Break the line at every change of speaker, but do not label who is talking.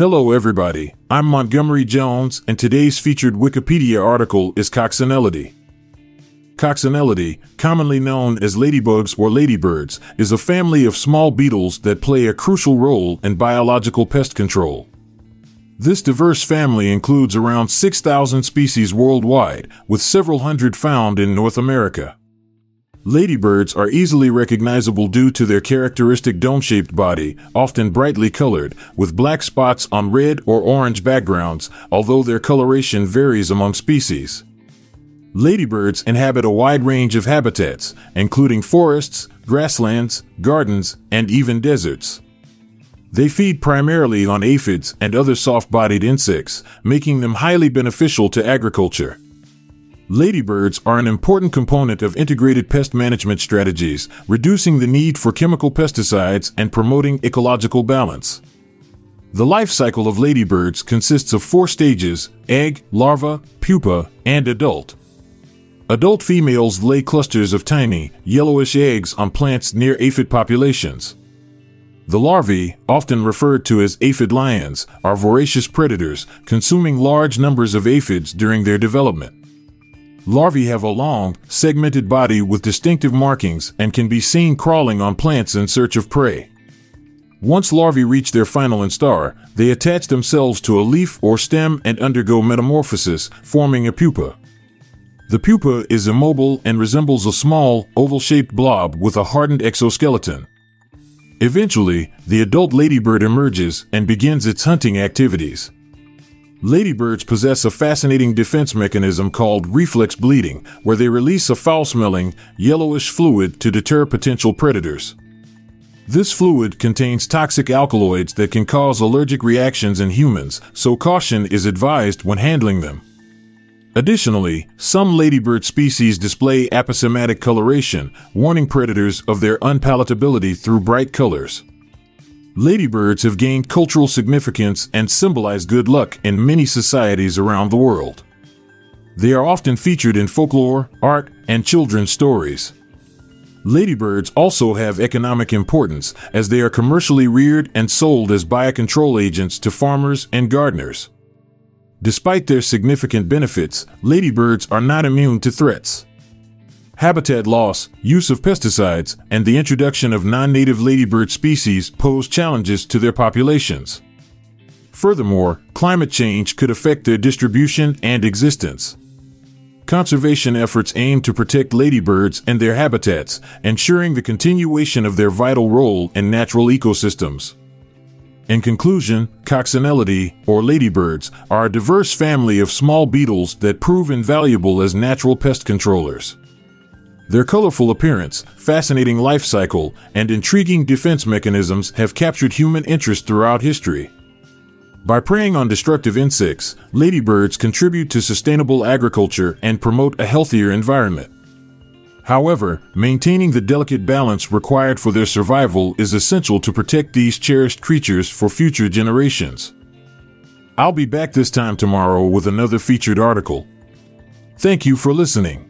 Hello, everybody. I'm Montgomery Jones, and today's featured Wikipedia article is Coccinellidae. Coccinellidae, commonly known as ladybugs or ladybirds, is a family of small beetles that play a crucial role in biological pest control. This diverse family includes around 6,000 species worldwide, with several hundred found in North America. Ladybirds are easily recognizable due to their characteristic dome shaped body, often brightly colored, with black spots on red or orange backgrounds, although their coloration varies among species. Ladybirds inhabit a wide range of habitats, including forests, grasslands, gardens, and even deserts. They feed primarily on aphids and other soft bodied insects, making them highly beneficial to agriculture. Ladybirds are an important component of integrated pest management strategies, reducing the need for chemical pesticides and promoting ecological balance. The life cycle of ladybirds consists of four stages egg, larva, pupa, and adult. Adult females lay clusters of tiny, yellowish eggs on plants near aphid populations. The larvae, often referred to as aphid lions, are voracious predators, consuming large numbers of aphids during their development. Larvae have a long, segmented body with distinctive markings and can be seen crawling on plants in search of prey. Once larvae reach their final instar, they attach themselves to a leaf or stem and undergo metamorphosis, forming a pupa. The pupa is immobile and resembles a small, oval shaped blob with a hardened exoskeleton. Eventually, the adult ladybird emerges and begins its hunting activities. Ladybirds possess a fascinating defense mechanism called reflex bleeding, where they release a foul smelling, yellowish fluid to deter potential predators. This fluid contains toxic alkaloids that can cause allergic reactions in humans, so caution is advised when handling them. Additionally, some ladybird species display aposematic coloration, warning predators of their unpalatability through bright colors. Ladybirds have gained cultural significance and symbolize good luck in many societies around the world. They are often featured in folklore, art, and children's stories. Ladybirds also have economic importance as they are commercially reared and sold as biocontrol agents to farmers and gardeners. Despite their significant benefits, ladybirds are not immune to threats habitat loss, use of pesticides, and the introduction of non native ladybird species pose challenges to their populations. Furthermore, climate change could affect their distribution and existence. Conservation efforts aim to protect ladybirds and their habitats, ensuring the continuation of their vital role in natural ecosystems. In conclusion, Coccinellidae, or ladybirds, are a diverse family of small beetles that prove invaluable as natural pest controllers. Their colorful appearance, fascinating life cycle, and intriguing defense mechanisms have captured human interest throughout history. By preying on destructive insects, ladybirds contribute to sustainable agriculture and promote a healthier environment. However, maintaining the delicate balance required for their survival is essential to protect these cherished creatures for future generations. I'll be back this time tomorrow with another featured article. Thank you for listening.